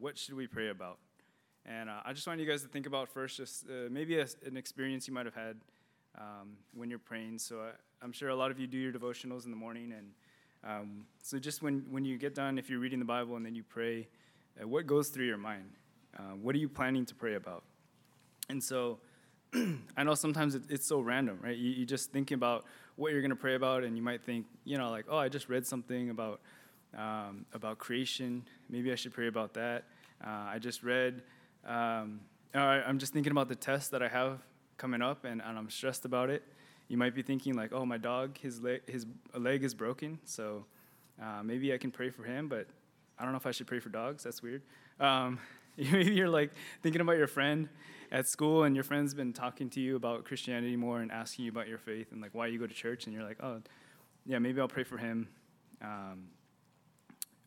what should we pray about? And uh, I just want you guys to think about first, just uh, maybe a, an experience you might have had um, when you're praying. So I, am sure a lot of you do your devotionals in the morning, and um, so just when when you get done, if you're reading the Bible and then you pray, uh, what goes through your mind? Uh, what are you planning to pray about? And so. I know sometimes it, it's so random, right? You, you just thinking about what you're going to pray about, and you might think, you know, like, oh, I just read something about um, about creation. Maybe I should pray about that. Uh, I just read um, I'm just thinking about the test that I have coming up, and, and I'm stressed about it. You might be thinking like, oh, my dog, his leg, his leg is broken, so uh, maybe I can pray for him, but I don't know if I should pray for dogs. That's weird. Um, maybe you're like thinking about your friend at school, and your friend's been talking to you about Christianity more and asking you about your faith and like why you go to church, and you're like, oh, yeah, maybe I'll pray for him. Um,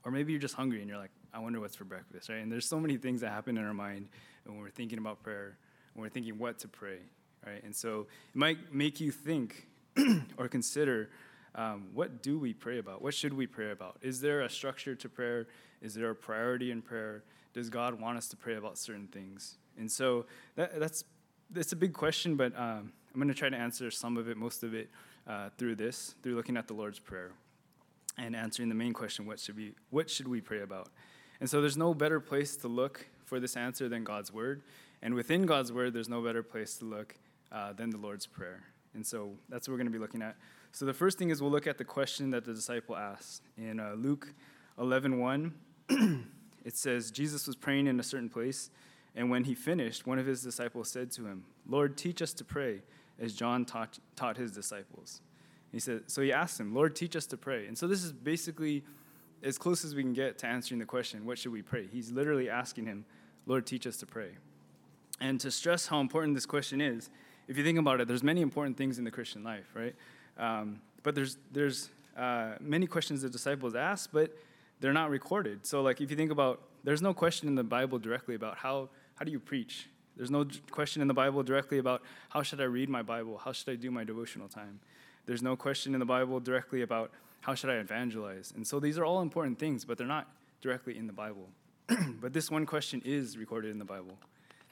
or maybe you're just hungry and you're like, I wonder what's for breakfast, right? And there's so many things that happen in our mind when we're thinking about prayer, when we're thinking what to pray, right? And so it might make you think or consider um, what do we pray about? What should we pray about? Is there a structure to prayer? Is there a priority in prayer? Does God want us to pray about certain things? And so that, that's that's a big question, but um, I'm going to try to answer some of it, most of it, uh, through this, through looking at the Lord's Prayer and answering the main question: What should we what should we pray about? And so there's no better place to look for this answer than God's Word. And within God's Word, there's no better place to look uh, than the Lord's Prayer. And so that's what we're going to be looking at. So the first thing is we'll look at the question that the disciple asked. In uh, Luke 11 1, it says, Jesus was praying in a certain place, and when he finished, one of his disciples said to him, Lord, teach us to pray, as John taught, taught his disciples. He said, so he asked him, Lord, teach us to pray. And so this is basically as close as we can get to answering the question, what should we pray? He's literally asking him, Lord, teach us to pray. And to stress how important this question is, if you think about it, there's many important things in the Christian life, right? Um, but there's there's uh, many questions the disciples ask, but they're not recorded. So, like, if you think about, there's no question in the Bible directly about how how do you preach. There's no question in the Bible directly about how should I read my Bible, how should I do my devotional time. There's no question in the Bible directly about how should I evangelize? And so these are all important things, but they're not directly in the Bible. but this one question is recorded in the Bible.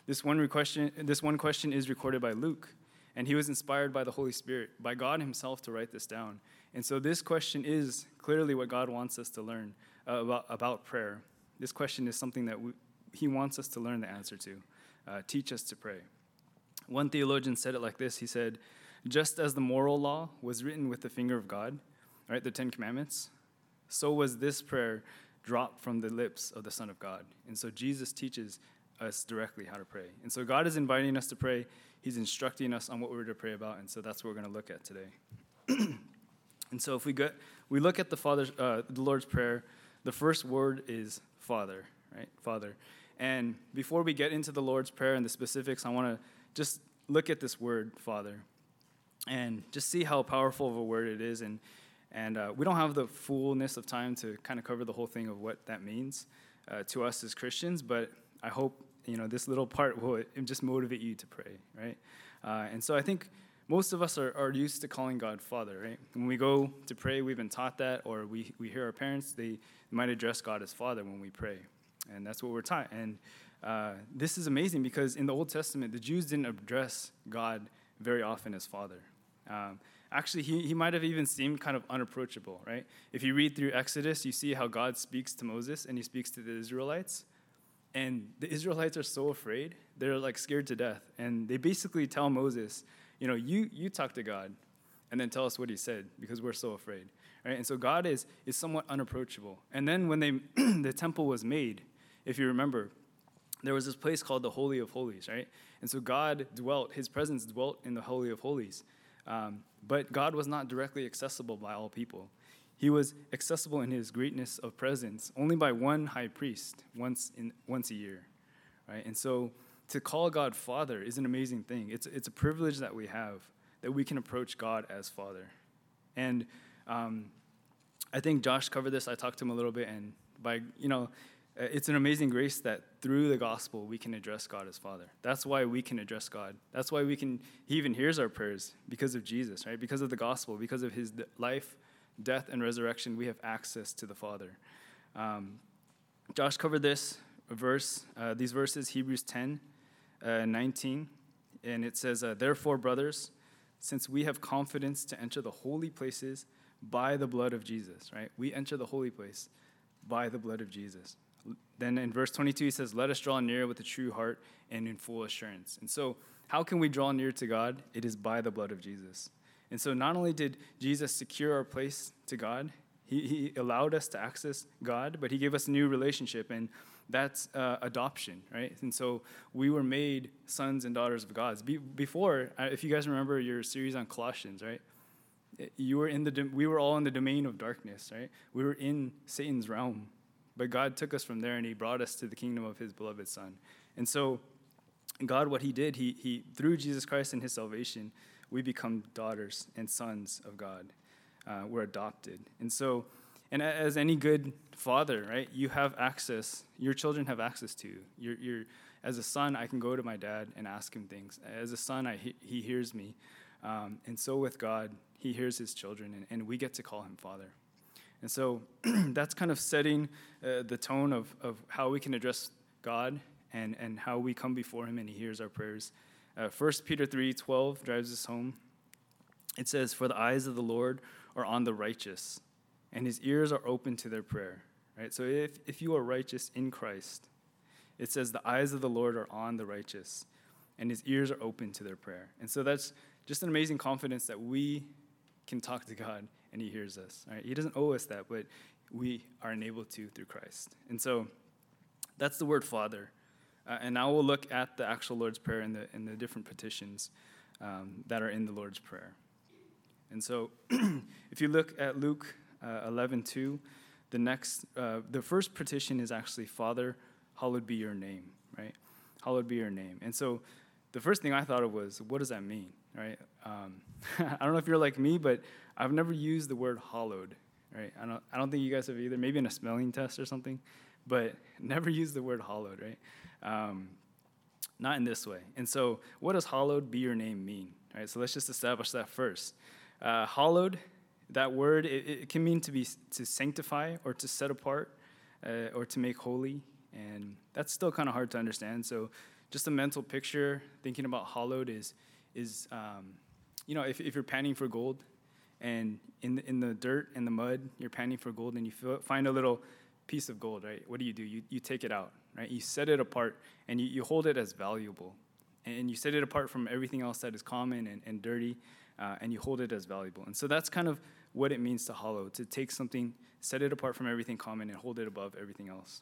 This one, question, this one question is recorded by Luke, and he was inspired by the Holy Spirit, by God Himself to write this down. And so this question is clearly what God wants us to learn uh, about, about prayer. This question is something that we, He wants us to learn the answer to. Uh, teach us to pray. One theologian said it like this He said, Just as the moral law was written with the finger of God, right, the Ten Commandments, so was this prayer dropped from the lips of the Son of God. And so Jesus teaches us directly how to pray. And so God is inviting us to pray. He's instructing us on what we're to pray about. And so that's what we're going to look at today. and so if we get we look at the Father's uh, the Lord's prayer, the first word is Father, right? Father. And before we get into the Lord's prayer and the specifics, I want to just look at this word, Father, and just see how powerful of a word it is and and uh, we don't have the fullness of time to kind of cover the whole thing of what that means uh, to us as Christians, but I hope you know this little part will just motivate you to pray, right? Uh, and so I think most of us are, are used to calling God Father, right? When we go to pray, we've been taught that, or we, we hear our parents, they might address God as Father when we pray. And that's what we're taught. And uh, this is amazing because in the Old Testament, the Jews didn't address God very often as Father. Um, actually, he, he might have even seemed kind of unapproachable, right? If you read through Exodus, you see how God speaks to Moses and he speaks to the Israelites. And the Israelites are so afraid, they're like scared to death. And they basically tell Moses, you know, you, you talk to God and then tell us what he said because we're so afraid. Right? And so God is, is somewhat unapproachable. And then when they, the temple was made, if you remember, there was this place called the Holy of Holies, right? And so God dwelt, his presence dwelt in the Holy of Holies. Um, but God was not directly accessible by all people. He was accessible in his greatness of presence only by one high priest once, in, once a year. Right? And so to call God Father is an amazing thing. It's, it's a privilege that we have that we can approach God as Father. And um, I think Josh covered this. I talked to him a little bit, and by, you know, it's an amazing grace that through the gospel we can address God as Father. That's why we can address God. That's why we can, He even hears our prayers because of Jesus, right? Because of the gospel, because of His life, death, and resurrection, we have access to the Father. Um, Josh covered this verse, uh, these verses, Hebrews 10, uh, 19, and it says, uh, Therefore, brothers, since we have confidence to enter the holy places by the blood of Jesus, right? We enter the holy place by the blood of Jesus. Then in verse 22, he says, Let us draw near with a true heart and in full assurance. And so, how can we draw near to God? It is by the blood of Jesus. And so, not only did Jesus secure our place to God, he, he allowed us to access God, but he gave us a new relationship. And that's uh, adoption, right? And so we were made sons and daughters of God. Be- before, uh, if you guys remember your series on Colossians, right? You were in the we were all in the domain of darkness, right? We were in Satan's realm, but God took us from there and He brought us to the kingdom of His beloved Son. And so, God, what He did, He He through Jesus Christ and His salvation, we become daughters and sons of God. Uh, we're adopted, and so and as any good father, right, you have access, your children have access to you. You're, you're, as a son, I can go to my dad and ask him things. As a son, I, he, he hears me. Um, and so with God, he hears his children, and, and we get to call him father. And so that's kind of setting uh, the tone of, of how we can address God and, and how we come before him and he hears our prayers. Uh, 1 Peter 3 12 drives us home. It says, For the eyes of the Lord are on the righteous and his ears are open to their prayer. Right? So if, if you are righteous in Christ, it says the eyes of the Lord are on the righteous, and his ears are open to their prayer. And so that's just an amazing confidence that we can talk to God and he hears us. Right? He doesn't owe us that, but we are enabled to through Christ. And so that's the word Father. Uh, and now we'll look at the actual Lord's Prayer and the, and the different petitions um, that are in the Lord's Prayer. And so if you look at Luke uh, 11 2, the next, uh, the first petition is actually, Father, hallowed be your name, right? Hallowed be your name. And so the first thing I thought of was, what does that mean, right? Um, I don't know if you're like me, but I've never used the word hallowed, right? I don't, I don't think you guys have either, maybe in a smelling test or something, but never used the word hallowed, right? Um, not in this way. And so, what does hallowed be your name mean, right? So let's just establish that first. Uh, hallowed that word, it, it, can mean to be to sanctify or to set apart uh, or to make holy, and that's still kind of hard to understand. So, just a mental picture, thinking about hallowed is is um, you know if, if you're panning for gold, and in the, in the dirt and the mud, you're panning for gold, and you find a little piece of gold, right? What do you do? You you take it out, right? You set it apart, and you, you hold it as valuable, and you set it apart from everything else that is common and, and dirty, uh, and you hold it as valuable. And so that's kind of what it means to hollow, to take something, set it apart from everything common, and hold it above everything else.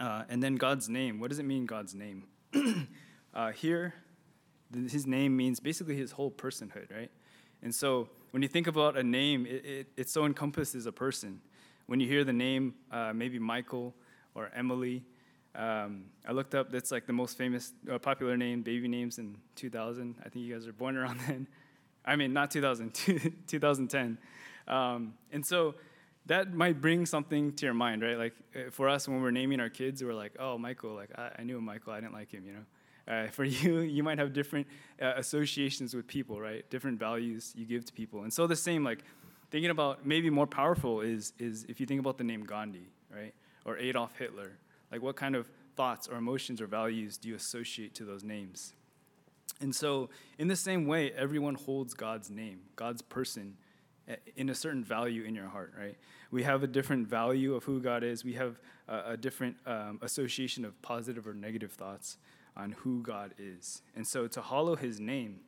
Uh, and then God's name. What does it mean, God's name? uh, here, his name means basically his whole personhood, right? And so when you think about a name, it, it, it so encompasses a person. When you hear the name, uh, maybe Michael or Emily, um, I looked up, that's like the most famous, uh, popular name, baby names in 2000. I think you guys are born around then. I mean, not 2000, 2010. Um, and so that might bring something to your mind, right? Like uh, for us, when we're naming our kids, we're like, oh, Michael, like I, I knew Michael, I didn't like him, you know? Uh, for you, you might have different uh, associations with people, right? Different values you give to people. And so the same, like thinking about maybe more powerful is, is if you think about the name Gandhi, right? Or Adolf Hitler. Like what kind of thoughts or emotions or values do you associate to those names? And so, in the same way, everyone holds God's name, God's person, eh, in a certain value in your heart, right? We have a different value of who God is. We have a, a different um, association of positive or negative thoughts on who God is. And so, to hallow his name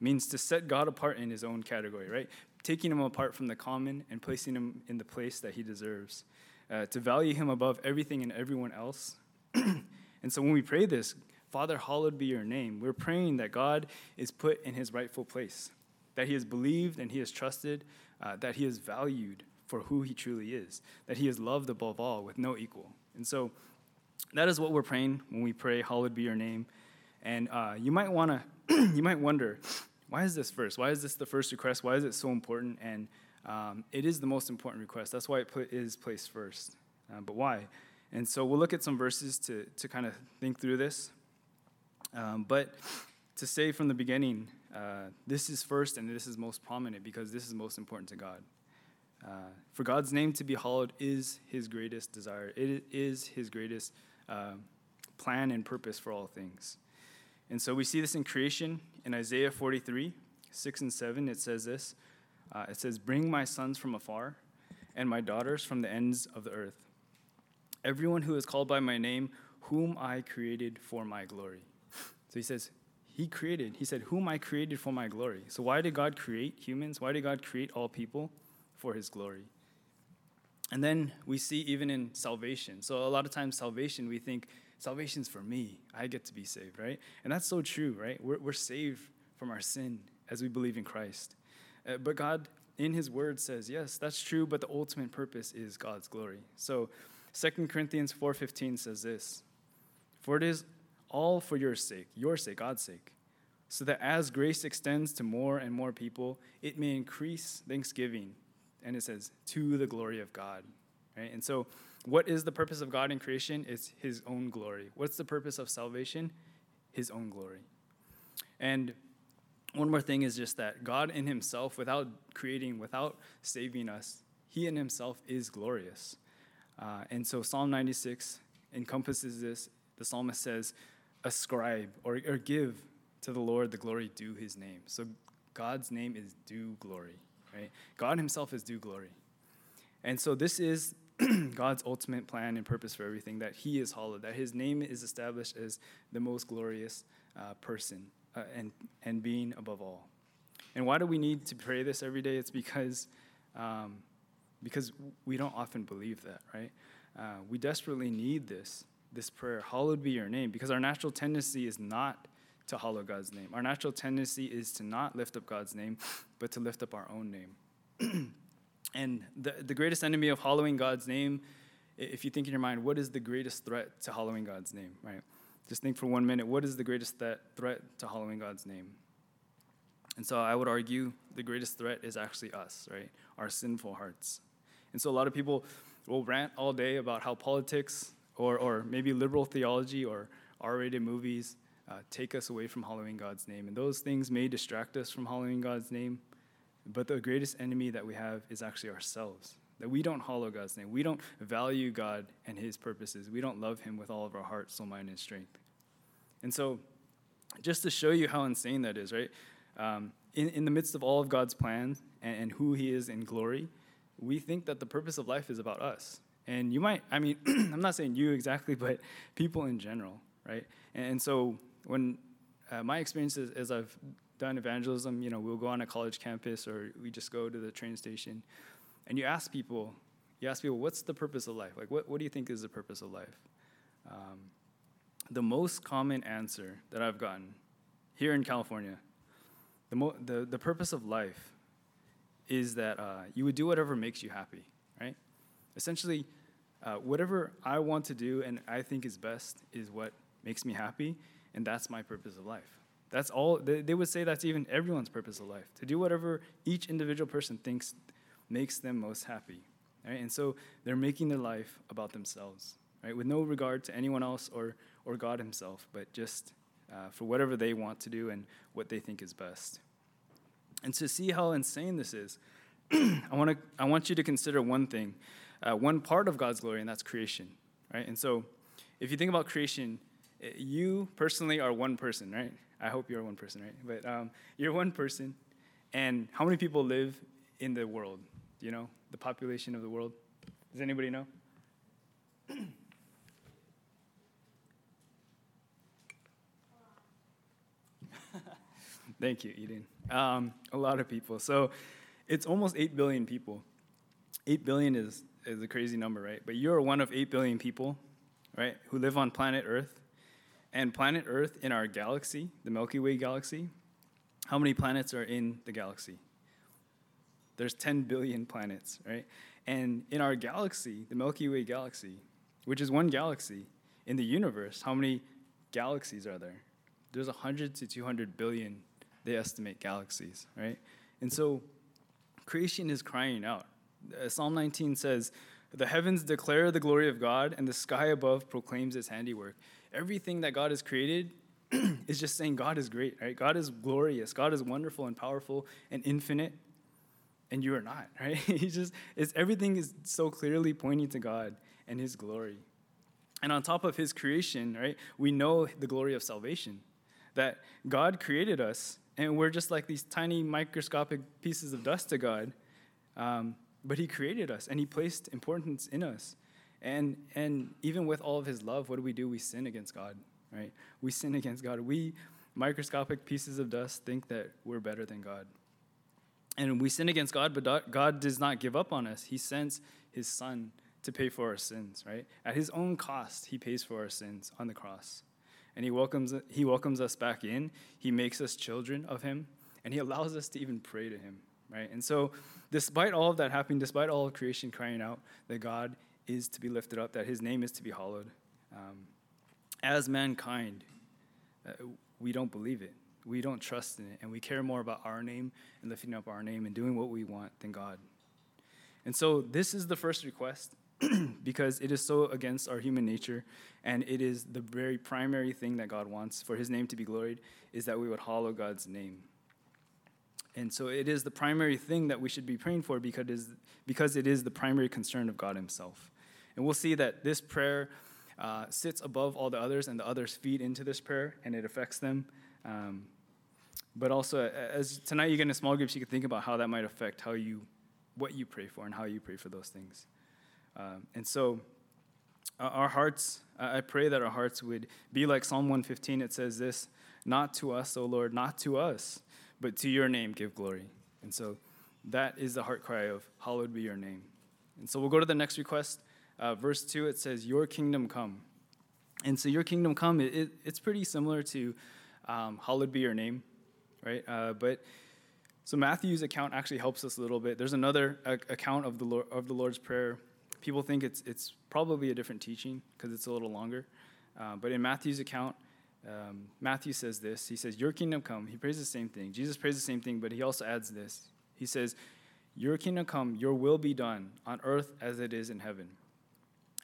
means to set God apart in his own category, right? Taking him apart from the common and placing him in the place that he deserves. Uh, to value him above everything and everyone else. and so, when we pray this, Father, hallowed be your name. We're praying that God is put in his rightful place, that he is believed and he is trusted, uh, that he is valued for who he truly is, that he is loved above all with no equal. And so that is what we're praying when we pray, hallowed be your name. And uh, you might want to, you might wonder, why is this first? Why is this the first request? Why is it so important? And um, it is the most important request. That's why it put, is placed first. Uh, but why? And so we'll look at some verses to, to kind of think through this. Um, but to say from the beginning, uh, this is first and this is most prominent because this is most important to God. Uh, for God's name to be hallowed is his greatest desire, it is his greatest uh, plan and purpose for all things. And so we see this in creation in Isaiah 43, 6 and 7. It says this uh, It says, Bring my sons from afar and my daughters from the ends of the earth. Everyone who is called by my name, whom I created for my glory. So he says, He created, He said, Whom I created for my glory. So why did God create humans? Why did God create all people? For His glory. And then we see even in salvation. So a lot of times, salvation, we think salvation's for me. I get to be saved, right? And that's so true, right? We're, we're saved from our sin as we believe in Christ. Uh, but God, in His Word, says, yes, that's true, but the ultimate purpose is God's glory. So 2 Corinthians 4.15 says this, For it is all for your sake, your sake, God's sake, so that as grace extends to more and more people, it may increase thanksgiving. And it says, to the glory of God. Right? And so what is the purpose of God in creation? It's his own glory. What's the purpose of salvation? His own glory. And one more thing is just that God in himself, without creating, without saving us, he in himself is glorious. Uh, and so Psalm 96 encompasses this. The psalmist says, ascribe or, or give to the Lord the glory due his name. So God's name is due glory, right? God himself is due glory. And so this is God's ultimate plan and purpose for everything, that he is hallowed, that his name is established as the most glorious uh, person uh, and, and being above all. And why do we need to pray this every day? It's because, um, because we don't often believe that, right? Uh, we desperately need this, this prayer, hallowed be your name, because our natural tendency is not to hallow God's name. Our natural tendency is to not lift up God's name, but to lift up our own name. And the, the greatest enemy of hallowing God's name, if you think in your mind, what is the greatest threat to hallowing God's name, right? Just think for one minute, what is the greatest th- threat to hallowing God's name? And so I would argue the greatest threat is actually us, right? Our sinful hearts. And so a lot of people will rant all day about how politics or, or maybe liberal theology or R rated movies uh, take us away from hallowing God's name. And those things may distract us from hallowing God's name. But the greatest enemy that we have is actually ourselves. That we don't hallow God's name. We don't value God and His purposes. We don't love Him with all of our heart, soul, mind, and strength. And so, just to show you how insane that is, right? Um, in, in the midst of all of God's plans and, and who He is in glory, we think that the purpose of life is about us. And you might, I mean, I'm not saying you exactly, but people in general, right? And, and so, when uh, my experience is, as I've done evangelism, you know, we'll go on a college campus or we just go to the train station and you ask people, you ask people, what's the purpose of life? Like, what, what do you think is the purpose of life? Um, the most common answer that I've gotten here in California, the, mo- the, the purpose of life is that uh, you would do whatever makes you happy, right? Essentially, uh, whatever I want to do and I think is best is what makes me happy, and that's my purpose of life. That's all, they, they would say that's even everyone's purpose of life, to do whatever each individual person thinks makes them most happy. Right? And so they're making their life about themselves, right? With no regard to anyone else or, or God Himself, but just uh, for whatever they want to do and what they think is best. And to see how insane this is, I, wanna, I want you to consider one thing, uh, one part of God's glory, and that's creation, right? And so if you think about creation, you personally are one person, right? I hope you're one person, right? But um, you're one person. And how many people live in the world? Do you know the population of the world? Does anybody know? Thank you, Eden. Um, a lot of people. So it's almost 8 billion people. 8 billion is, is a crazy number, right? But you're one of 8 billion people, right, who live on planet Earth. And planet Earth in our galaxy, the Milky Way galaxy, how many planets are in the galaxy? There's 10 billion planets, right? And in our galaxy, the Milky Way galaxy, which is one galaxy, in the universe, how many galaxies are there? There's 100 to 200 billion, they estimate, galaxies, right? And so creation is crying out. Uh, Psalm 19 says, The heavens declare the glory of God, and the sky above proclaims its handiwork everything that God has created is just saying God is great, right? God is glorious. God is wonderful and powerful and infinite, and you are not, right? He's just it's everything is so clearly pointing to God and His glory. And on top of his creation, right, we know the glory of salvation. That God created us, and we're just like these tiny microscopic pieces of dust to God. Um, but he created us, and he placed importance in us. And, and even with all of his love, what do we do? We sin against God, right? We sin against God. We, microscopic pieces of dust, think that we're better than God. And we sin against God, but God does not give up on us. He sends his son to pay for our sins, right? At his own cost, he pays for our sins on the cross. And he welcomes, he welcomes us back in. He makes us children of him, and he allows us to even pray to him, right? And so, despite all of that happening, despite all of creation crying out that God is to be lifted up, that his name is to be hallowed, um, as mankind, uh, we don't believe it. We don't trust in it, and we care more about our name and lifting up our name and doing what we want than God. And so, this is the first request because it is so against our human nature and it is the very primary thing that God wants for his name to be gloried is that we would hallow God's name. And so it is the primary thing that we should be praying for because it is, because it is the primary concern of God himself. And we'll see that this prayer uh, sits above all the others and the others feed into this prayer and it affects them. Um, but also, as tonight you get in small groups, you can think about how that might affect how you, what you pray for and how you pray for those things. Um, and so, uh, our hearts, I pray that our hearts would be like Psalm 115. It says this Not to us, O Lord, not to us, but to your name give glory. And so, that is the heart cry of Hallowed be your name. And so, we'll go to the next request. Uh, verse 2, it says, Your kingdom come. And so, your kingdom come, it, it, it's pretty similar to um, Hallowed be your name, right? Uh, but so Matthew's account actually helps us a little bit. There's another account of the Lord, of the Lord's prayer people think it's, it's probably a different teaching because it's a little longer. Uh, but in Matthew's account, um, Matthew says this He says, Your kingdom come. He prays the same thing. Jesus prays the same thing, but he also adds this. He says, Your kingdom come, your will be done on earth as it is in heaven.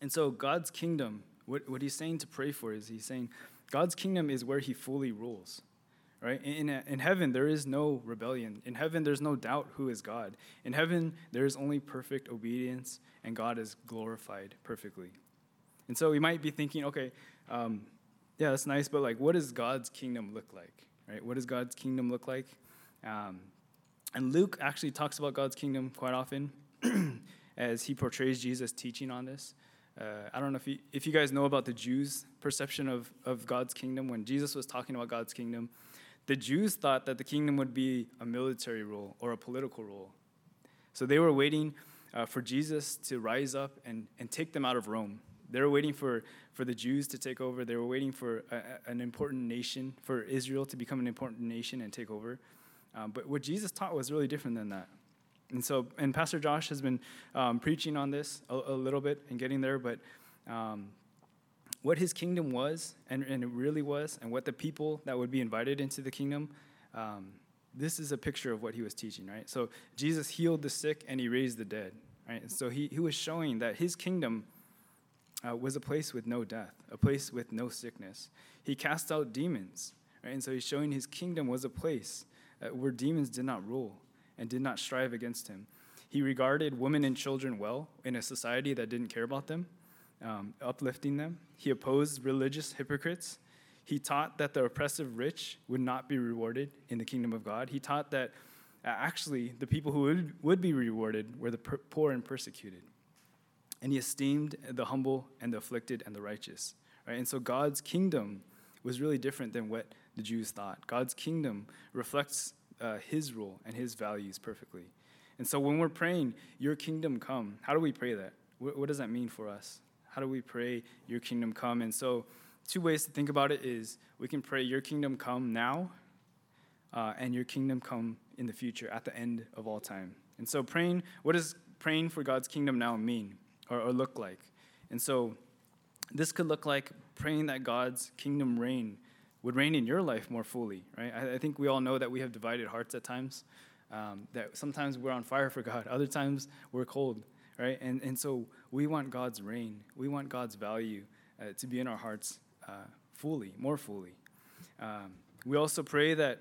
And so, God's kingdom, what, what he's saying to pray for is he's saying, God's kingdom is where he fully rules right? In, in heaven, there is no rebellion. In heaven, there's no doubt who is God. In heaven, there is only perfect obedience, and God is glorified perfectly. And so we might be thinking, okay, um, yeah, that's nice, but like, what does God's kingdom look like, right? What does God's kingdom look like? Um, and Luke actually talks about God's kingdom quite often as he portrays Jesus teaching on this. Uh, I don't know if you, if you guys know about the Jews' perception of, of God's kingdom. When Jesus was talking about God's kingdom, the Jews thought that the kingdom would be a military rule or a political rule. So they were waiting uh, for Jesus to rise up and, and take them out of Rome. They were waiting for, for the Jews to take over. They were waiting for a, an important nation, for Israel to become an important nation and take over. Um, but what Jesus taught was really different than that. And so, and Pastor Josh has been um, preaching on this a, a, little bit and getting there, but um, what his kingdom was, and, and it really was, and what the people that would be invited into the kingdom, um, this is a picture of what he was teaching, right? So Jesus healed the sick and he raised the dead, right? And so he, he was showing that his kingdom uh, was a place with no death, a place with no sickness. He cast out demons, right? And so he's showing his kingdom was a place uh, where demons did not rule and did not strive against him. He regarded women and children well in a society that didn't care about them um, uplifting them. He opposed religious hypocrites. He taught that the oppressive rich would not be rewarded in the kingdom of God. He taught that uh, actually the people who would, would be rewarded were the per- poor and persecuted. And he esteemed the humble and the afflicted and the righteous. Right? And so God's kingdom was really different than what the Jews thought. God's kingdom reflects uh, his rule and his values perfectly. And so when we're praying, Your kingdom come, how do we pray that? What, what does that mean for us? How do we pray, Your kingdom come? And so, two ways to think about it is we can pray, Your kingdom come now, uh, and Your kingdom come in the future, at the end of all time. And so, praying, what does praying for God's kingdom now mean or, or look like? And so, this could look like praying that God's kingdom reign would reign in your life more fully, right? I, I think we all know that we have divided hearts at times. Um, that sometimes we're on fire for God, other times we're cold right? And, and so we want God's reign. We want God's value uh, to be in our hearts uh, fully, more fully. Um, we also pray that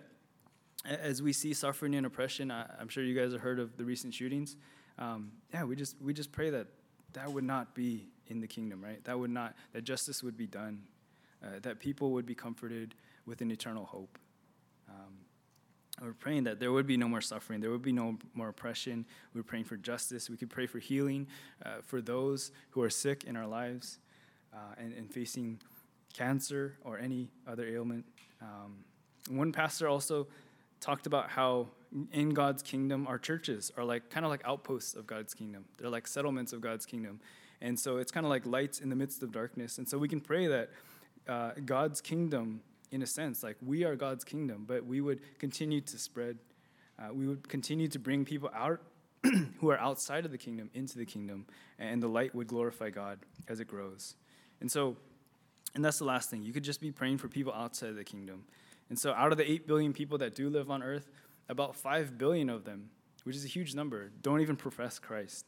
as we see suffering and oppression, I, am sure you guys have heard of the recent shootings. Um, yeah, we just we just pray that that would not be in the kingdom, right? That would not, that justice would be done, uh, that people would be comforted with an eternal hope. Um, we're praying that there would be no more suffering, there would be no more oppression. We're praying for justice. We could pray for healing uh, for those who are sick in our lives uh, and, and, facing cancer or any other ailment. Um, one pastor also talked about how in God's kingdom, our churches are like kind of like outposts of God's kingdom. They're like settlements of God's kingdom. And so it's kind of like lights in the midst of darkness. And so we can pray that uh, God's kingdom, in a sense, like we are God's kingdom, but we would continue to spread. Uh, we would continue to bring people out who are outside of the kingdom into the kingdom, and the light would glorify God as it grows. And so, and that's the last thing. You could just be praying for people outside of the kingdom. And so, out of the 8 billion people that do live on earth, about 5 billion of them, which is a huge number, don't even profess Christ.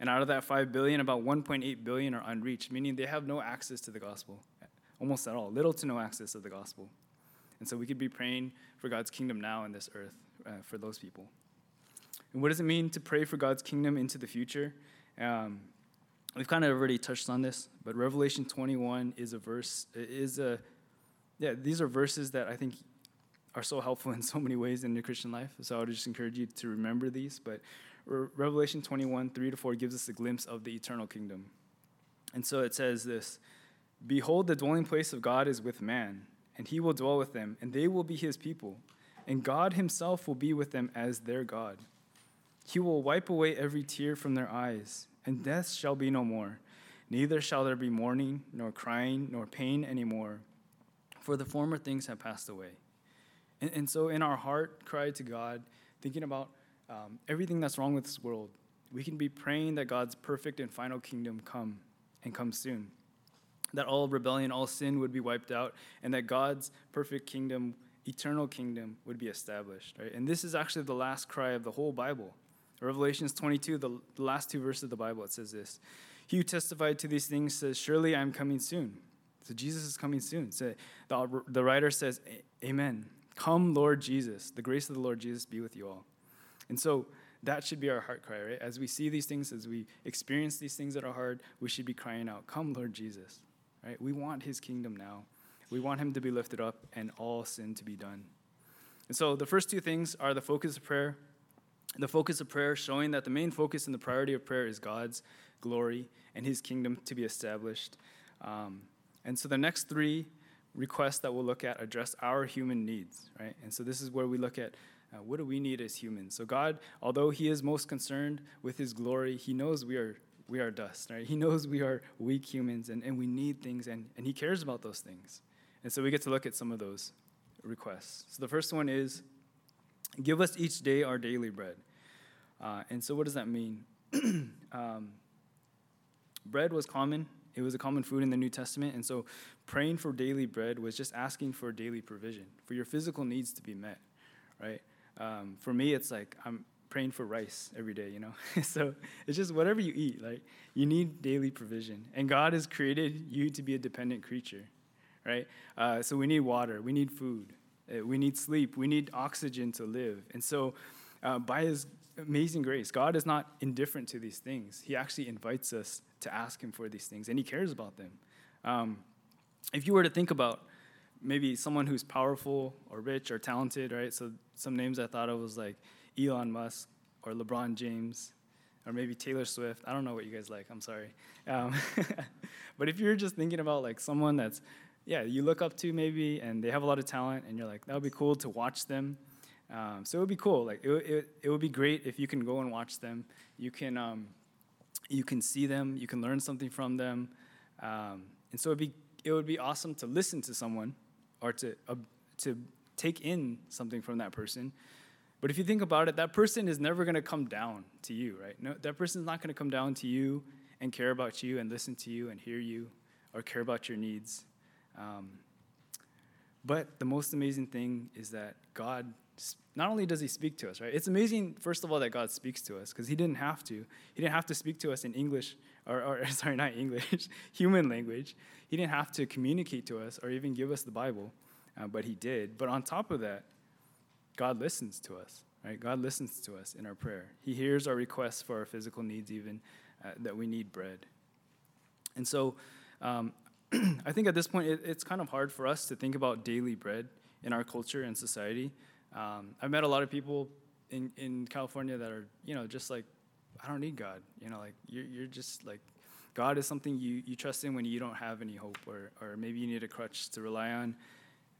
And out of that 5 billion, about 1.8 billion are unreached, meaning they have no access to the gospel, almost at all, little to no access to the gospel. And so we could be praying for God's kingdom now in this earth uh, for those people. And what does it mean to pray for God's kingdom into the future? Um, we've kind of already touched on this, but Revelation 21 is a verse, is a, yeah, these are verses that I think are so helpful in so many ways in the Christian life. So I would just encourage you to remember these. But Revelation 21, 3 to 4 gives us a glimpse of the eternal kingdom. And so it says this Behold, the dwelling place of God is with man, and he will dwell with them, and they will be his people, and God himself will be with them as their God. He will wipe away every tear from their eyes, and death shall be no more. Neither shall there be mourning, nor crying, nor pain anymore, for the former things have passed away. And, and so, in our heart cry to God, thinking about um, everything that's wrong with this world, we can be praying that God's perfect and final kingdom come and come soon. That all rebellion, all sin would be wiped out, and that God's perfect kingdom, eternal kingdom, would be established. Right? And this is actually the last cry of the whole Bible. Revelations 22, the, last two verses of the Bible, it says this He who testified to these things says, Surely I am coming soon. So Jesus is coming soon. So the, the writer says, Amen. Come, Lord Jesus. The grace of the Lord Jesus be with you all. And so that should be our heart cry, right? As we see these things, as we experience these things that are hard, we should be crying out, Come, Lord Jesus, right? We want his kingdom now. We want him to be lifted up and all sin to be done. And so the first two things are the focus of prayer. The focus of prayer showing that the main focus and the priority of prayer is God's glory and his kingdom to be established. Um, and so the next three requests that we'll look at address our human needs, right? And so this is where we look at uh, what do we need as humans. So God, although He is most concerned with His glory, He knows we are we are dust, right? He knows we are weak humans and, and we need things, and, and He cares about those things. And so we get to look at some of those requests. So the first one is give us each day our daily bread. Uh, and so what does that mean? um, bread was common it was a common food in the New Testament. And so praying for daily bread was just asking for daily provision, for your physical needs to be met, right? Um, for me, it's like I'm praying for rice every day, you know? so it's just whatever you eat, like you need daily provision. And God has created you to be a dependent creature, right? Uh, so we need water, we need food, uh, we need sleep, we need oxygen to live. And so uh, by His amazing grace, God is not indifferent to these things. He actually invites us to ask Him for these things, and He cares about them. Um, if you were to think about maybe someone who's powerful or rich or talented, right? So some names I thought of was like Elon Musk or LeBron James or maybe Taylor Swift. I don't know what you guys like. I'm sorry. Um, but if you're just thinking about like someone that's, yeah, you look up to maybe and they have a lot of talent and you're like, that would be cool to watch them. Um, so it would be cool. Like it, it, it would be great if you can go and watch them. You can um, you can see them, you can learn something from them. Um, and so it'd be, it would be awesome to listen to someone or to, uh, to take in something from that person. But if you think about it, that person is never going to come down to you, right? No, that person's not going to come down to you and care about you and listen to you and hear you or care about your needs. Um, but the most amazing thing is that God not only does he speak to us, right? It's amazing, first of all, that God speaks to us because he didn't have to. He didn't have to speak to us in English, or, or sorry, not English, human language. He didn't have to communicate to us or even give us the Bible, uh, but he did. But on top of that, God listens to us, right? God listens to us in our prayer. He hears our requests for our physical needs, even uh, that we need bread. And so um, I think at this point, it, it's kind of hard for us to think about daily bread in our culture and society. Um, I've met a lot of people in, in California that are, you know, just like, I don't need God. You know, like, you're, you're just like, God is something you, you trust in when you don't have any hope, or, or maybe you need a crutch to rely on.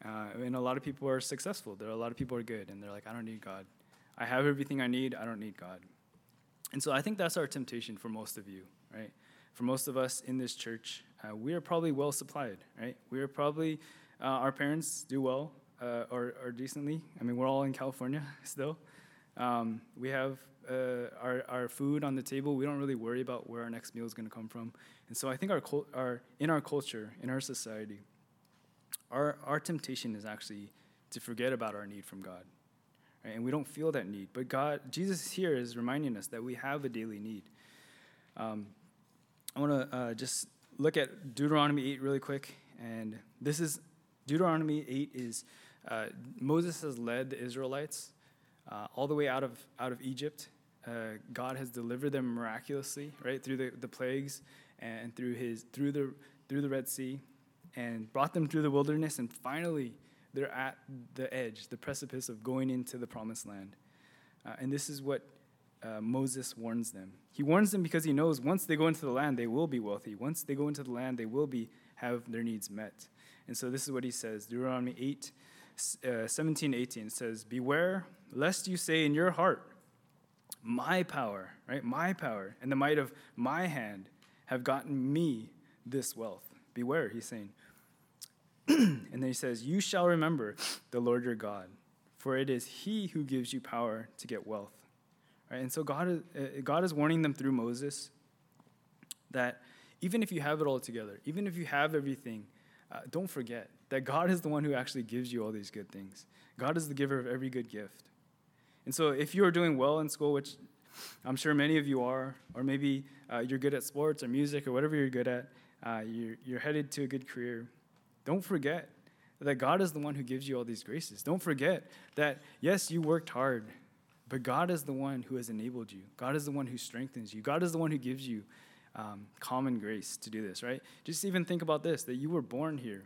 Uh, and a lot of people are successful. There are a lot of people are good, and they're like, I don't need God. I have everything I need. I don't need God. And so I think that's our temptation for most of you, right? For most of us in this church, uh, we are probably well supplied, right? We are probably, uh, our parents do well uh, or, or decently. I mean, we're all in California still. Um, we have uh, our, our food on the table. We don't really worry about where our next meal is going to come from. And so I think our, our, in our culture, in our society, our, our temptation is actually to forget about our need from God. Right? And we don't feel that need. But God, Jesus here is reminding us that we have a daily need. Um, I want to uh, just look at Deuteronomy 8 really quick. And this is Deuteronomy 8 is uh, Moses has led the Israelites uh, all the way out of, out of Egypt. Uh, God has delivered them miraculously, right, through the, the plagues and through, his, through, the, through the Red Sea and brought them through the wilderness. And finally, they're at the edge, the precipice of going into the promised land. Uh, and this is what uh, Moses warns them. He warns them because he knows once they go into the land, they will be wealthy. Once they go into the land, they will be have their needs met. And so this is what he says Deuteronomy 8, uh, 17, 18 says, Beware lest you say in your heart, My power, right? My power and the might of my hand have gotten me this wealth. Beware, he's saying. and then he says, You shall remember the Lord your God, for it is he who gives you power to get wealth. Right? And so God is, uh, God is warning them through Moses that even if you have it all together, even if you have everything, uh, don't forget that God is the one who actually gives you all these good things. God is the giver of every good gift. And so if you are doing well in school, which I'm sure many of you are, or maybe uh, you're good at sports or music or whatever you're good at, uh, you're, you're headed to a good career, don't forget that God is the one who gives you all these graces. Don't forget that, yes, you worked hard, but God is the one who has enabled you. God is the one who strengthens you. God is the one who gives you um, common grace to do this, right? Just even think about this that you were born here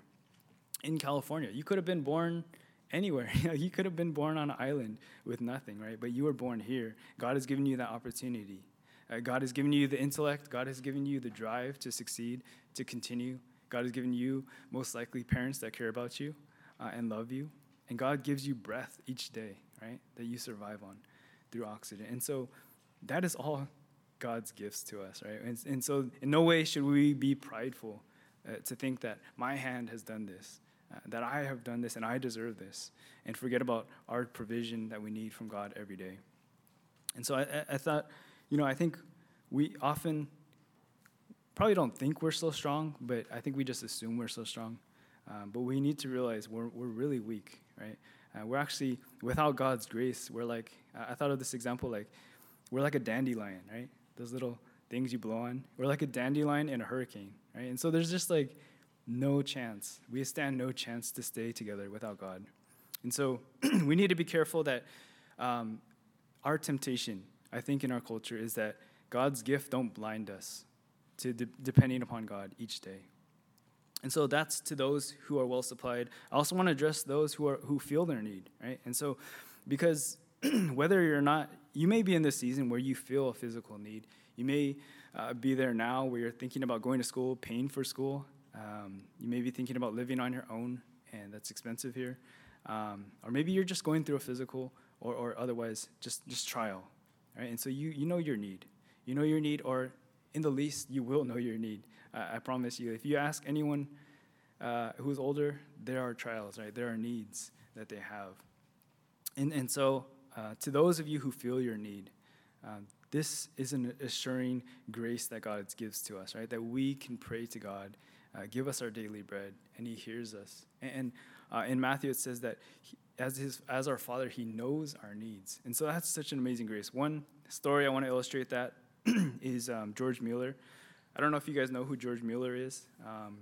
in California. You could have been born anywhere. you could have been born on an island with nothing, right? But you were born here. God has given you that opportunity. Uh, God has given you the intellect. God has given you the drive to succeed, to continue. God has given you, most likely, parents that care about you uh, and love you. And God gives you breath each day, right? That you survive on through oxygen. And so that is all God's gifts to us, right? And, and so in no way should we be prideful uh, to think that my hand has done this, uh, that I have done this and I deserve this, and forget about our provision that we need from God every day. And so I, I thought, you know, I think we often probably don't think we're so strong, but I think we just assume we're so strong. Um, but we need to realize we're, we're really weak, right? Uh, we're actually, without God's grace, we're like, I thought of this example like, we're like a dandelion, right? Those little things you blow on. We're like a dandelion in a hurricane, right? And so there's just like no chance. We stand no chance to stay together without God. And so we need to be careful that um, our temptation, I think, in our culture is that God's gift don't blind us to de- depending upon God each day. And so that's to those who are well supplied. I also want to address those who are who feel their need, right? And so because whether you're not, you may be in this season where you feel a physical need. You may uh, be there now where you're thinking about going to school, paying for school. Um, you may be thinking about living on your own, and that's expensive here. Um, or maybe you're just going through a physical or, or otherwise just, just trial, right? And so you, you know your need. You know your need, or in the least, you will know your need. I promise you. If you ask anyone uh, who's older, there are trials, right? There are needs that they have. And, and so, uh, to those of you who feel your need, uh, this is an assuring grace that God gives to us, right? That we can pray to God, uh, give us our daily bread, and He hears us. And, uh, in Matthew, it says that he, as, his, as our Father, He knows our needs. And so that's such an amazing grace. One story I want to illustrate that is um, George Mueller. I don't know if you guys know who George Mueller is. Um,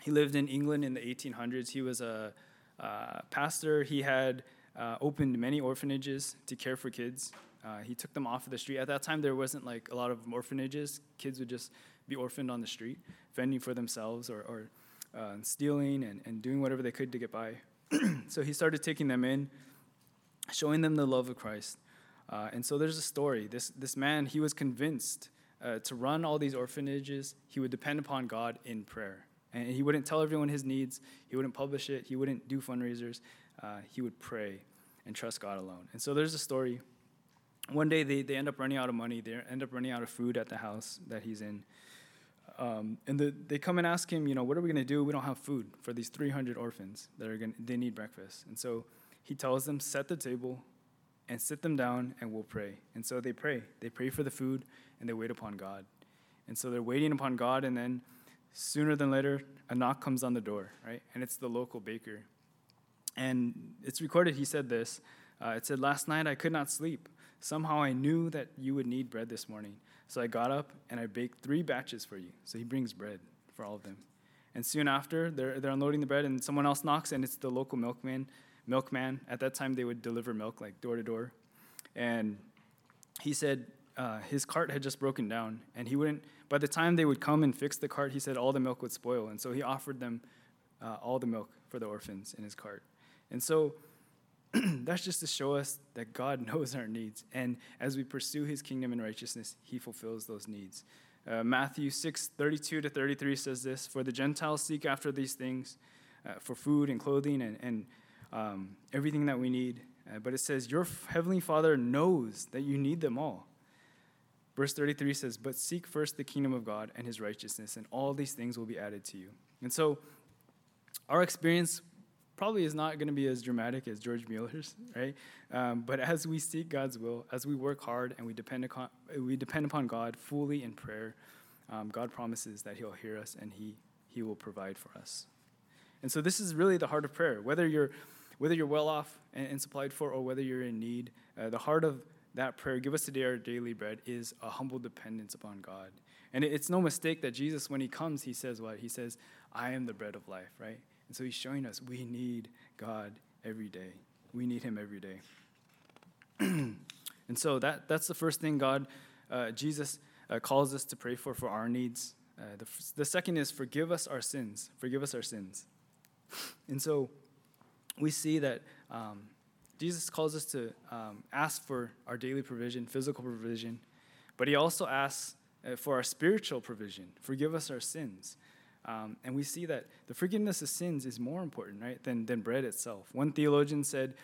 he lived in England in the 1800s. He was a, a pastor. He had uh, opened many orphanages to care for kids. Uh, he took them off of the street. At that time, there wasn't like a lot of orphanages. Kids would just be orphaned on the street. fending for themselves or, or uh, stealing and, and doing whatever they could to get by. so he started taking them in, showing them the love of Christ. Uh, and so there's a story. This, this man, he was convinced uh, to run all these orphanages, he would depend upon God in prayer. And he wouldn't tell everyone his needs, he wouldn't publish it, he wouldn't do fundraisers. Uh, he would pray and trust God alone. And so there's a story. One day they, they end up running out of money, they end up running out of food at the house that he's in. Um, and the, they come and ask him, you know, what are we going to do? We don't have food for these 300 orphans that are going they need breakfast. And so he tells them, set the table and sit them down and we'll pray. And so they pray. They pray for the food and they wait upon God. And so they're waiting upon God and then sooner than later a knock comes on the door, right? And it's the local baker. And it's recorded he said this. Uh, it said, Last night I could not sleep. Somehow I knew that you would need bread this morning. So I got up and I baked three batches for you. So he brings bread for all of them. And soon after, they're, they're unloading the bread, and someone else knocks, and it's the local milkman. Milkman. At that time, they would deliver milk like door to door. And he said uh, his cart had just broken down, and he wouldn't. By the time they would come and fix the cart, he said all the milk would spoil, and so he offered them uh, all the milk for the orphans in his cart. And so that's just to show us that God knows our needs. And as we pursue his kingdom and righteousness, he fulfills those needs. Uh, Matthew 6, 32 to 33 says this For the Gentiles seek after these things, uh, for food and clothing and, and um, everything that we need. Uh, but it says, Your heavenly Father knows that you need them all. Verse 33 says, But seek first the kingdom of God and his righteousness, and all these things will be added to you. And so, our experience probably is not going to be as dramatic as George Mueller's, right? Um, but as we seek God's will, as we work hard and we depend upon, we depend upon God fully in prayer, um, God promises that He'll hear us and He He will provide for us. And so this is really the heart of prayer. Whether you're whether you're well off and, and supplied for, or whether you're in need, uh, the heart of that prayer, "Give us today our daily bread," is a humble dependence upon God. And it, it's no mistake that Jesus, when He comes, He says what? He says, "I am the bread of life." Right? And so he's showing us we need God every day. We need him every day. and so that, that's the first thing God, uh, Jesus uh, calls us to pray for for our needs. Uh, the, the second is forgive us our sins. Forgive us our sins. And so we see that um, Jesus calls us to um, ask for our daily provision, physical provision, but he also asks uh, for our spiritual provision. Forgive us our sins. Um, and we see that the forgiveness of sins is more important, right, than, than bread itself. One theologian said,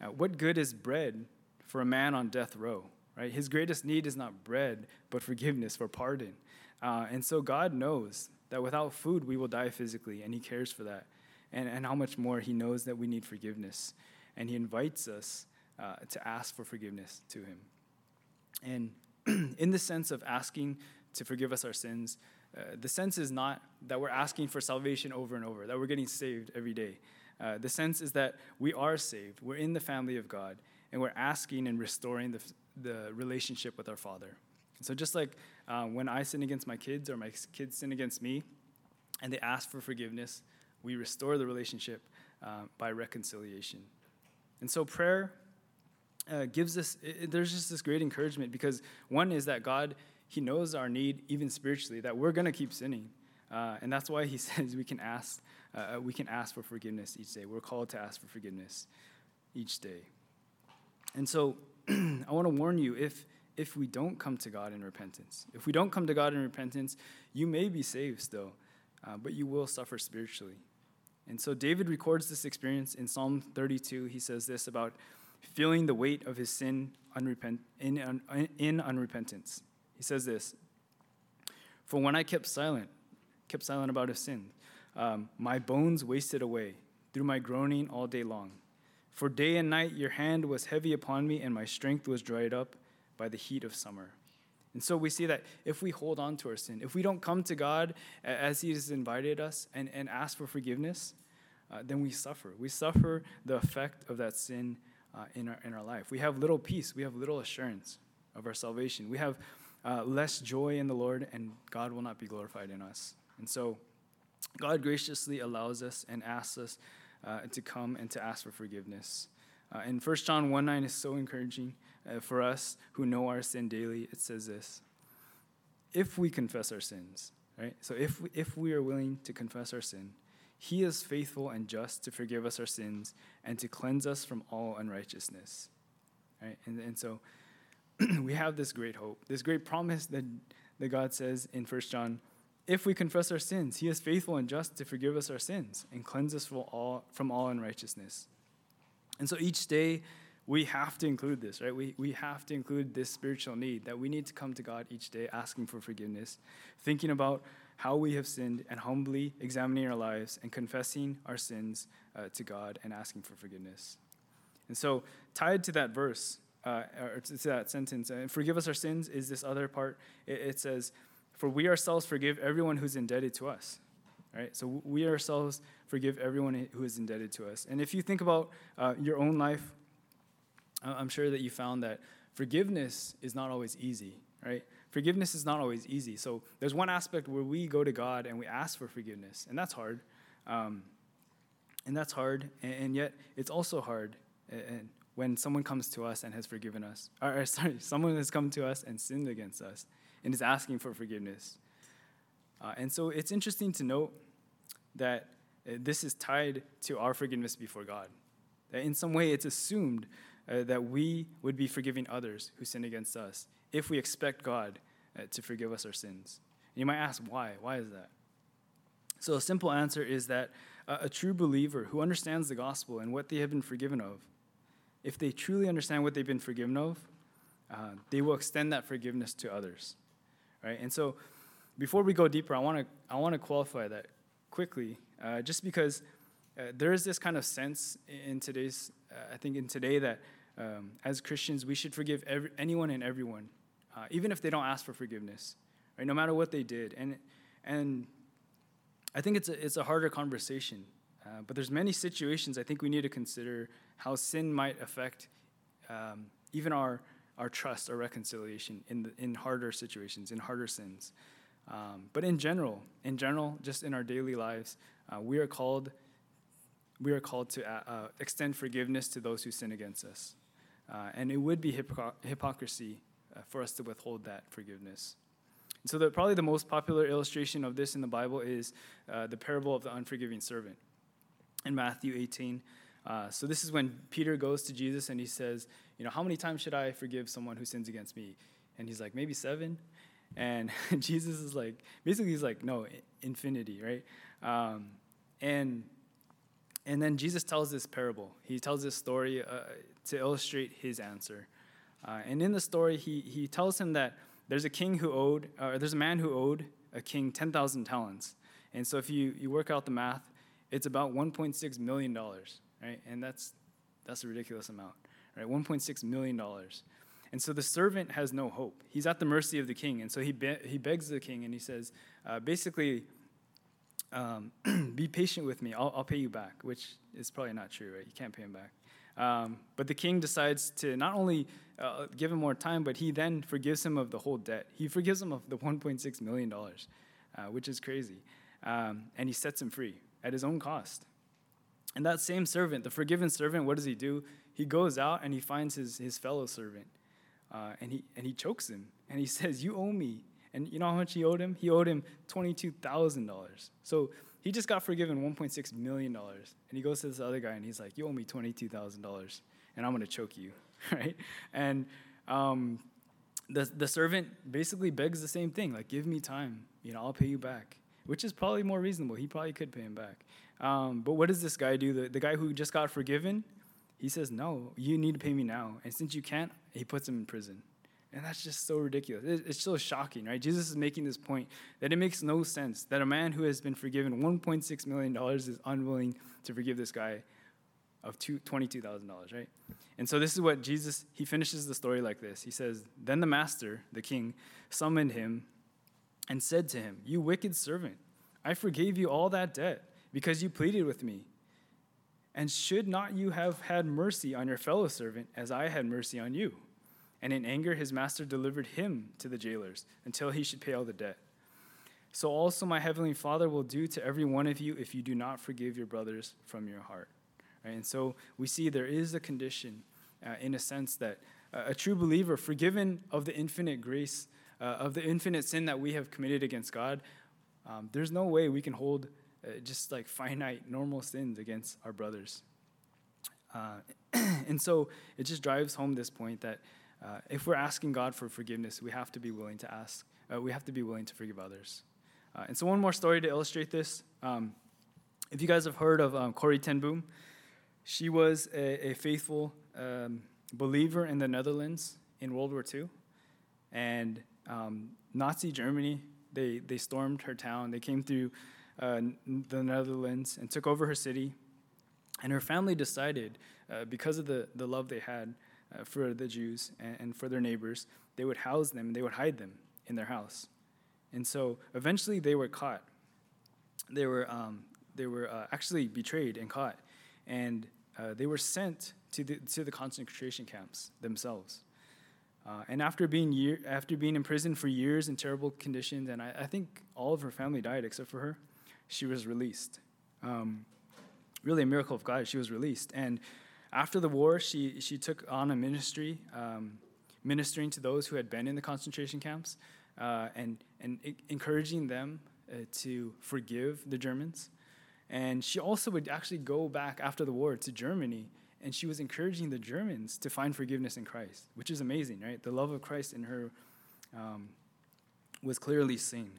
uh, What good is bread for a man on death row? Right? His greatest need is not bread, but forgiveness for pardon. Uh, and so God knows that without food we will die physically, and He cares for that. And, and how much more He knows that we need forgiveness. And He invites us uh, to ask for forgiveness to Him. And in the sense of asking to forgive us our sins, uh, the sense is not that we're asking for salvation over and over, that we're getting saved every day. Uh, the sense is that we are saved, we're in the family of God, and we're asking and restoring the, the relationship with our Father. so, just like uh, when I sin against my kids or my kids sin against me, and they ask for forgiveness, we restore the relationship uh, by reconciliation. And so, prayer uh, gives us, it, there's just this great encouragement because one is that God he knows our need, even spiritually, that we're going to keep sinning. Uh, and that's why he says we can ask uh, we can ask for forgiveness each day. We're called to ask for forgiveness each day. And so I want to warn you if if we don't come to God in repentance, if we don't come to God in repentance, you may be saved still, uh, but you will suffer spiritually. And so David records this experience in Psalm 32. He says this about feeling the weight of his sin unrepent- in, un- in unrepentance. He says this For when I kept silent, kept silent about his sin, um, my bones wasted away through my groaning all day long. For day and night your hand was heavy upon me, and my strength was dried up by the heat of summer. And so we see that if we hold on to our sin, if we don't come to God as He has invited us and, and ask for forgiveness, uh, then we suffer. We suffer the effect of that sin uh, in, our, in our life. We have little peace, we have little assurance of our salvation. We have uh, less joy in the Lord, and God will not be glorified in us. And so, God graciously allows us and asks us uh, to come and to ask for forgiveness. Uh, and 1 John 1 9 is so encouraging uh, for us who know our sin daily. It says this If we confess our sins, right? So if we, if we are willing to confess our sin, he is faithful and just to forgive us our sins and to cleanse us from all unrighteousness. Right? And, and so we have this great hope, this great promise that, that God says in 1 John if we confess our sins, he is faithful and just to forgive us our sins and cleanse us from all, from all unrighteousness. And so each day, we have to include this, right? We, we have to include this spiritual need that we need to come to God each day asking for forgiveness, thinking about how we have sinned, and humbly examining our lives and confessing our sins uh, to God and asking for forgiveness. And so, tied to that verse, uh, or to that sentence, uh, forgive us our sins, is this other part. It, it says, For we ourselves forgive everyone who's indebted to us. Right? So, we ourselves forgive everyone who is indebted to us. And if you think about uh, your own life, I'm sure that you found that forgiveness is not always easy, right? Forgiveness is not always easy. So there's one aspect where we go to God and we ask for forgiveness, and that's hard. Um, and that's hard, and, and, yet it's also hard and when someone comes to us and has forgiven us. Or, or, sorry, someone has come to us and sinned against us and is asking for forgiveness. Uh, and so it's interesting to note that uh, this is tied to our forgiveness before God. That in some way it's assumed uh, that we would be forgiving others who sin against us if we expect God uh, to forgive us our sins. And you might ask, why? Why is that? So, a simple answer is that a true believer who understands the gospel and what they have been forgiven of, if they truly understand what they've been forgiven of, uh, they will extend that forgiveness to others. Right? And so, before we go deeper, I want to I want to qualify that quickly, uh, just because uh, there is this kind of sense in today's, uh, I think in today that um, as Christians, we should forgive every, anyone and everyone, uh, even if they don't ask for forgiveness, right? No matter what they did. And, and I think it's a, it's a harder conversation. Uh, but there's many situations I think we need to consider how sin might affect um, even our, our trust, our reconciliation in, the, in harder situations, in harder sins. Um, but in general, in general, just in our daily lives, uh, we are called we are called to uh, uh extend forgiveness to those who sin against us. Uh, and it would be hypocr- hypocrisy uh, for us to withhold that forgiveness. And so, the, probably the most popular illustration of this in the Bible is uh, the parable of the unforgiving servant in Matthew 18. Uh, so, this is when Peter goes to Jesus and he says, You know, how many times should I forgive someone who sins against me? And he's like, Maybe seven. And Jesus is like, basically, he's like, No, infinity, right? Um, and and then Jesus tells this parable. He tells this story uh, to illustrate his answer. Uh, and in the story, he, he tells him that there's a king who owed, or there's a man who owed a king 10,000 talents. And so if you, you work out the math, it's about $1.6 million, right? And that's, that's a ridiculous amount, right? $1.6 million. And so the servant has no hope. He's at the mercy of the king. And so he, be- he begs the king and he says, uh, basically, um, be patient with me, I'll, I'll, pay you back, which is probably not true, right? You can't pay him back. Um, but the king decides to not only uh, give him more time, but he then forgives him of the whole debt. He forgives him of the $1.6 million, uh, which is crazy. Um, and he sets him free at his own cost. And that same servant, the forgiven servant, what does he do? He goes out and he finds his, his fellow servant. Uh, and, he, and he chokes him. And he says, You owe me and you know how much he owed him? He owed him $22,000. So he just got forgiven $1.6 million. And he goes to this other guy and he's like, You owe me $22,000 and I'm going to choke you, right? And um, the, the servant basically begs the same thing like, Give me time, you know, I'll pay you back, which is probably more reasonable. He probably could pay him back. Um, but what does this guy do? The, the guy who just got forgiven, he says, No, you need to pay me now. And since you can't, he puts him in prison. And that's just so ridiculous. It's so shocking, right? Jesus is making this point that it makes no sense that a man who has been forgiven $1.6 million is unwilling to forgive this guy of $22,000, right? And so this is what Jesus, he finishes the story like this. He says, Then the master, the king, summoned him and said to him, You wicked servant, I forgave you all that debt because you pleaded with me. And should not you have had mercy on your fellow servant as I had mercy on you? and in anger his master delivered him to the jailers until he should pay all the debt. So also my heavenly Father will do to every one of you if you do not forgive your brothers from your heart. Right? And so we see there is a condition, uh, in a sense, that uh, a true believer, forgiven of the infinite grace, uh, of the infinite sin that we have committed against God, um, there's no way we can hold uh, just like finite, normal sins against our brothers. Uh, and so it just drives home this point that uh, if we're asking God for forgiveness, we have to be willing to ask, uh, we have to be willing to forgive others. Uh, and so, one more story to illustrate this. Um, if you guys have heard of um, Corrie ten Boom, she was a, a faithful um, believer in the Netherlands in World War II. And um, Nazi Germany, they, they stormed her town. They came through uh, the Netherlands and took over her city. And her family decided, uh, because of the, the love they had uh, for the Jews and, and for their neighbors, they would house them and they would hide them in their house. And so eventually they were caught. They were, um, they were uh, actually betrayed and caught. And uh, they were sent to the, to the concentration camps themselves. Uh, and after being, year, after being in prison for years in terrible conditions, and I, I, think all of her family died except for her, she was released. Um, really a miracle of God, she was released. And after the war, she, she took on a ministry, um, ministering to those who had been in the concentration camps uh, and, and encouraging them uh, to forgive the Germans. And she also would actually go back after the war to Germany, and she was encouraging the Germans to find forgiveness in Christ, which is amazing, right? The love of Christ in her um, was clearly seen.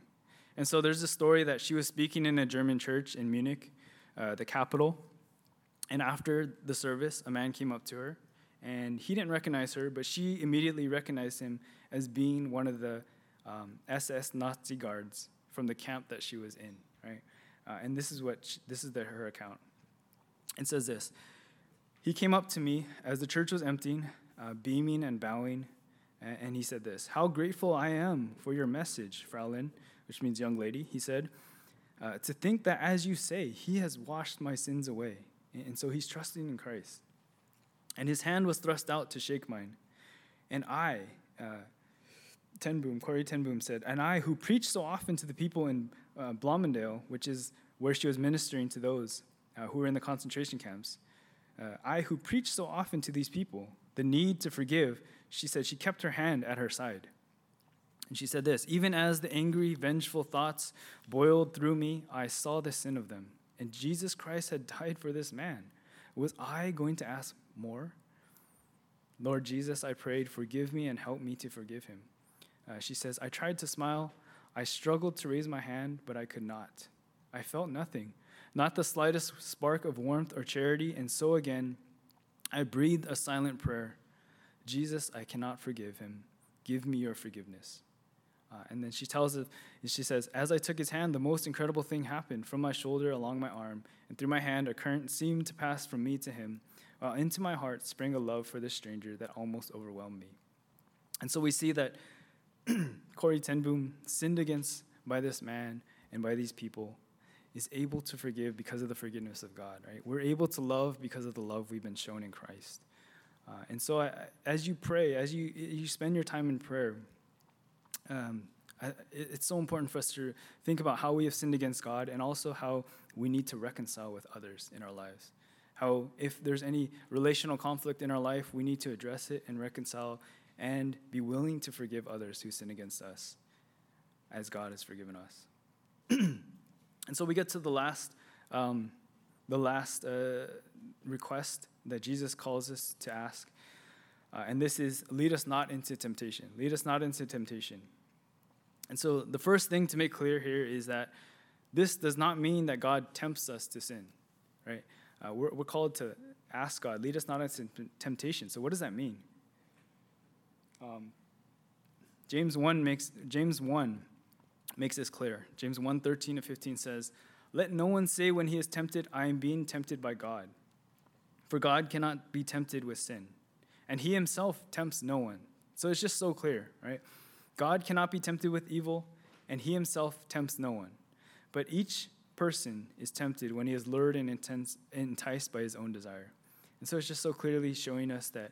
And so there's a story that she was speaking in a German church in Munich, uh, the capital. And after the service, a man came up to her, and he didn't recognize her, but she immediately recognized him as being one of the um, SS Nazi guards from the camp that she was in, right? Uh, and this is what she, this is the, her account. It says this: He came up to me as the church was emptying, uh, beaming and bowing, and, and, he said this: "How grateful I am for your message, Fraulein," which means young lady. He said, uh, "To think that, as you say, He has washed my sins away, and, so He's trusting in Christ." And his hand was thrust out to shake mine, and I. Uh, ten Boom, Corrie ten Boom said, and I, who preached so often to the people in uh, Bloemendaal, which is where she was ministering to those uh, who were in the concentration camps. Uh, I, who preached so often to these people, the need to forgive, she said she kept her hand at her side. And she said this Even as the angry, vengeful thoughts boiled through me, I saw the sin of them. And Jesus Christ had died for this man. Was I going to ask more? Lord Jesus, I prayed, forgive me and help me to forgive him. Uh, she says, I tried to smile, I struggled to raise my hand, but I could not. I felt nothing, not the slightest spark of warmth or charity, and so again, I breathed a silent prayer Jesus, I cannot forgive him. Give me your forgiveness. Uh, and then she tells it, she says, As I took his hand, the most incredible thing happened. From my shoulder along my arm, and through my hand, a current seemed to pass from me to him, while into my heart sprang a love for this stranger that almost overwhelmed me. And so we see that Corrie ten Boom, sinned against by this man and by these people, is able to forgive because of the forgiveness of God, right? We're able to love because of the love we've been shown in Christ. Uh, and so, I, as you pray, as you, you spend your time in prayer, um, I, it's so important for us to think about how we have sinned against God and also how we need to reconcile with others in our lives. How, if there's any relational conflict in our life, we need to address it and reconcile and be willing to forgive others who sin against us as God has forgiven us. and so we get to the last, um, the last uh, request that Jesus calls us to ask. Uh, and this is lead us not into temptation. Lead us not into temptation. And so the first thing to make clear here is that this does not mean that God tempts us to sin, right? Uh, we're, we're called to ask God, lead us not into temptation. So what does that mean? Um, James 1 makes James 1 makes this clear. James 1 13 to 15 says, Let no one say when he is tempted, I am being tempted by God. For God cannot be tempted with sin, and he himself tempts no one. So it's just so clear, right? God cannot be tempted with evil, and he himself tempts no one. But each person is tempted when he is lured and enticed by his own desire. And so it's just so clearly showing us that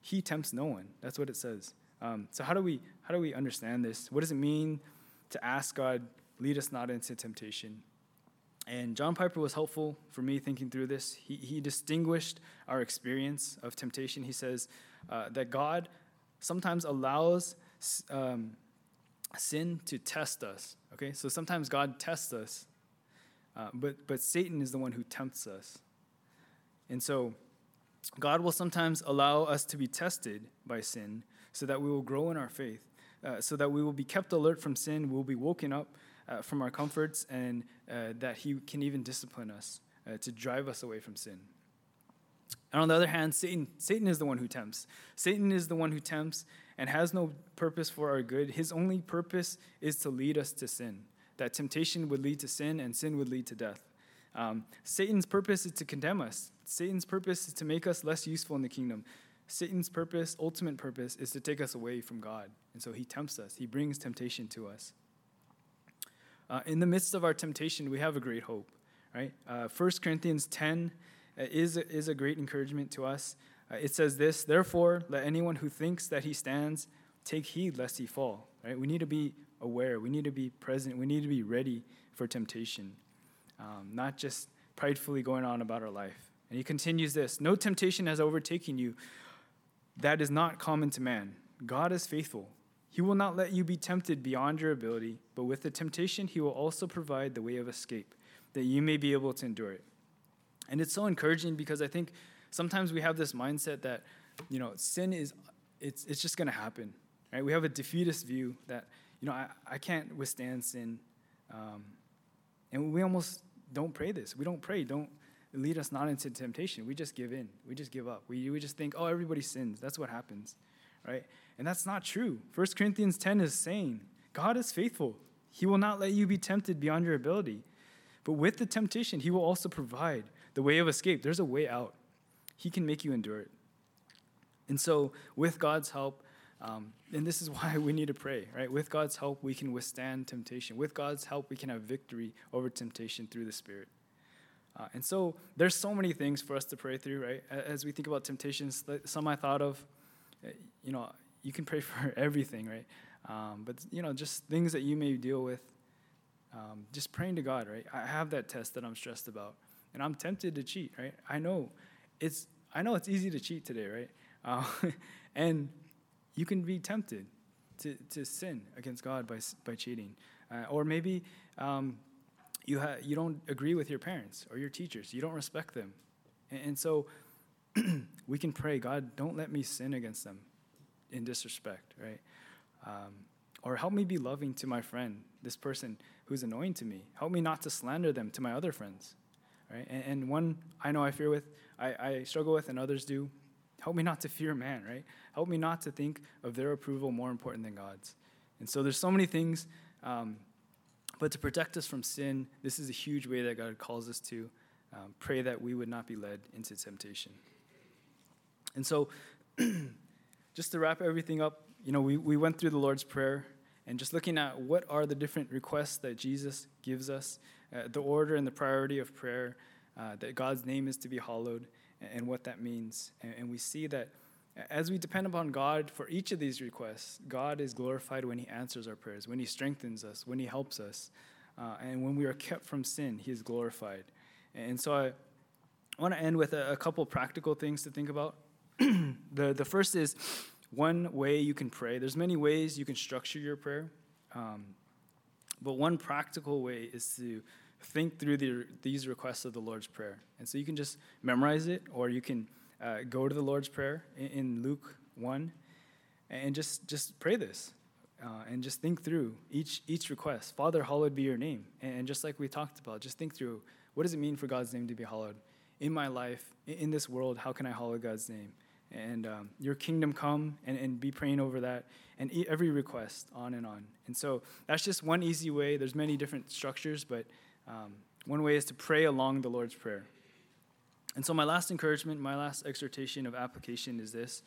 he tempts no one. That's what it says. Um, so how do we how do we understand this? What does it mean to ask God, lead us not into temptation? And John Piper was helpful for me thinking through this. He, he distinguished our experience of temptation. He says uh, that God sometimes allows um, sin to test us. Okay, so sometimes God tests us, uh, but but Satan is the one who tempts us, and so God will sometimes allow us to be tested by sin, so that we will grow in our faith, uh, so that we will be kept alert from sin, we will be woken up uh, from our comforts, and uh, that He can even discipline us uh, to drive us away from sin. And on the other hand, Satan, Satan is the one who tempts. Satan is the one who tempts and has no purpose for our good. His only purpose is to lead us to sin. That temptation would lead to sin, and sin would lead to death. Um, Satan's purpose is to condemn us. Satan's purpose is to make us less useful in the kingdom. Satan's purpose, ultimate purpose, is to take us away from God. And so he tempts us, he brings temptation to us. Uh, in the midst of our temptation, we have a great hope, right? Uh, 1 Corinthians 10 uh, is, is a great encouragement to us. Uh, it says this Therefore, let anyone who thinks that he stands take heed lest he fall. Right? We need to be aware, we need to be present, we need to be ready for temptation, um, not just pridefully going on about our life. And he continues this No temptation has overtaken you that is not common to man. God is faithful. He will not let you be tempted beyond your ability, but with the temptation, he will also provide the way of escape, that you may be able to endure it. And it's so encouraging because I think sometimes we have this mindset that, you know, sin is, it's, it's just going to happen, right? We have a defeatist view that, you know, I, I can't withstand sin. Um, and we almost don't pray this. We don't pray, don't lead us not into temptation. We just give in. We just give up. We, we just think, oh, everybody sins. That's what happens, right? And that's not true. 1 Corinthians 10 is saying, God is faithful. He will not let you be tempted beyond your ability. But with the temptation, He will also provide the way of escape. There's a way out. He can make you endure it. And so, with God's help, um, and this is why we need to pray, right? With God's help, we can withstand temptation. With God's help, we can have victory over temptation through the Spirit. Uh, and so, there's so many things for us to pray through, right? As we think about temptations, some I thought of, uh, you know, you can pray for everything, right? Um, but, you know, just things that you may deal with, um, just praying to God, right? I have that test that I'm stressed about, and I'm tempted to cheat, right? I know it's I know it's easy to cheat today, right? Uh, and you can be tempted to, to sin against God by, by cheating. Uh, or maybe um, you, ha- you don't agree with your parents or your teachers, you don't respect them. And, and so we can pray, God, don't let me sin against them in disrespect, right? Um, or help me be loving to my friend, this person who's annoying to me. Help me not to slander them to my other friends, right? And, and one I know I fear with I, I struggle with and others do. Help me not to fear man, right? Help me not to think of their approval more important than God's. And so there's so many things, um, but to protect us from sin, this is a huge way that God calls us to um, pray that we would not be led into temptation. And so, just to wrap everything up, you know, we, we went through the Lord's Prayer and just looking at what are the different requests that Jesus gives us, uh, the order and the priority of prayer, uh, that God's name is to be hallowed and, what that means. And, and we see that as we depend upon God for each of these requests, God is glorified when He answers our prayers, when He strengthens us, when He helps us. Uh, and when we are kept from sin, He is glorified. And so I want to end with a, a couple practical things to think about. the, the first is one way you can pray. There's many ways you can structure your prayer. Um, but one practical way is to think through the, these requests of the Lord's Prayer. And so you can just memorize it, or you can uh, go to the Lord's Prayer in, in, Luke 1 and just, just pray this. Uh, and just think through each, each request. Father, hallowed be your name. And, and just like we talked about, just think through what does it mean for God's name to be hallowed? In my life, in, in this world, how can I hallow God's name? And um, your kingdom come and, and be praying over that and every request on and on and so that's just one easy way there's many different structures but um, one way is to pray along the Lord's Prayer. And so, my last encouragement, my last exhortation of application is this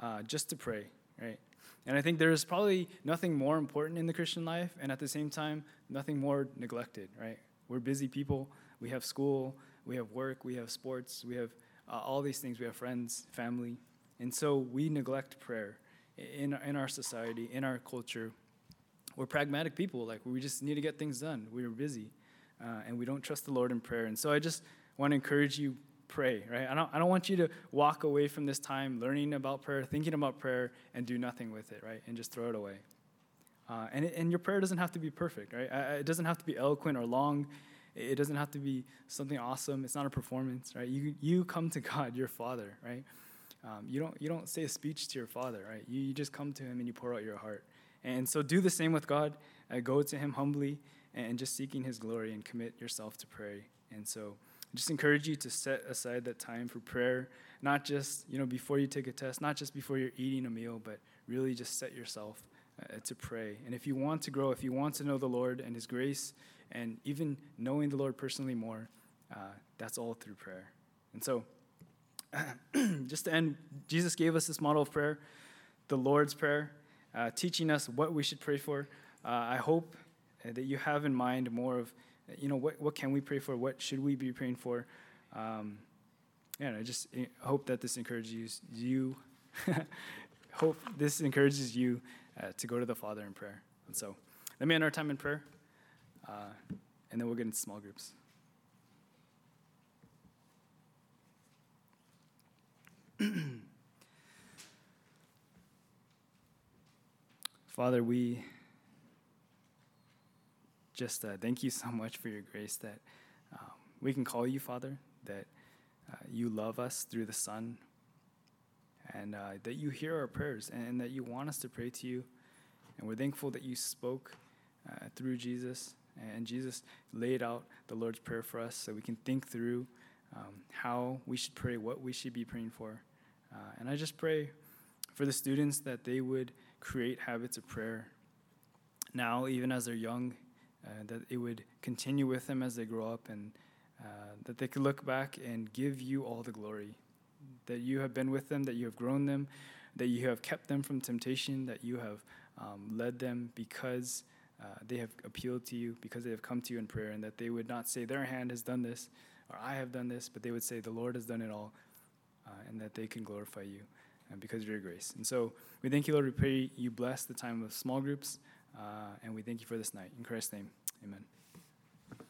uh, just to pray, right? And I think there is probably nothing more important in the Christian life, and at the same time, nothing more neglected, right? We're busy people. We have school, we have work, we have sports, we have uh, all these things. We have friends, family. And so we neglect prayer in, in our society, in our culture. We're pragmatic people. Like, we just need to get things done. We're busy uh, and we don't trust the Lord in prayer. And so I just want to encourage you pray, right? I don't, I don't want you to walk away from this time learning about prayer, thinking about prayer, and do nothing with it, right? And just throw it away. Uh, and, and your prayer doesn't have to be perfect, right? It doesn't have to be eloquent or long. It doesn't have to be something awesome. It's not a performance, right? You, you come to God, your Father, right? Um, you, don't, you don't say a speech to your Father, right? You, you just come to Him and you pour out your heart. And so do the same with God. Uh, go to Him humbly and just seeking His glory and commit yourself to pray. And so I just encourage you to set aside that time for prayer, not just you know before you take a test, not just before you're eating a meal, but really just set yourself uh, to pray. And if you want to grow, if you want to know the Lord and His grace, and even knowing the Lord personally more, uh, that's all through prayer. And so, just to end, Jesus gave us this model of prayer, the Lord's Prayer, uh, teaching us what we should pray for. Uh, I hope that you have in mind more of, you know, what, what can we pray for? What should we be praying for? Um, yeah, I just eh, hope that this encourages you. hope this encourages you uh, to go to the Father in prayer. And so, let me end our time in prayer, uh, and then we'll get into small groups. Father, we just uh, thank you so much for your grace that um, we can call you Father, that uh, you love us through the Son, and uh, that you hear our prayers and that you want us to pray to you. And we're thankful that you spoke uh, through Jesus, and Jesus laid out the Lord's Prayer for us so we can think through um, how we should pray, what we should be praying for. Uh, and I just pray for the students that they would create habits of prayer now, even as they're young, uh, that it would continue with them as they grow up, and uh, that they could look back and give you all the glory. That you have been with them, that you have grown them, that you have kept them from temptation, that you have um, led them because uh, they have appealed to you, because they have come to you in prayer, and that they would not say, Their hand has done this, or I have done this, but they would say, The Lord has done it all, uh, and that they can glorify you and because of your grace. And so we thank you, Lord. We pray you bless the time of small groups, uh, and we thank you for this night. In Christ's name, amen.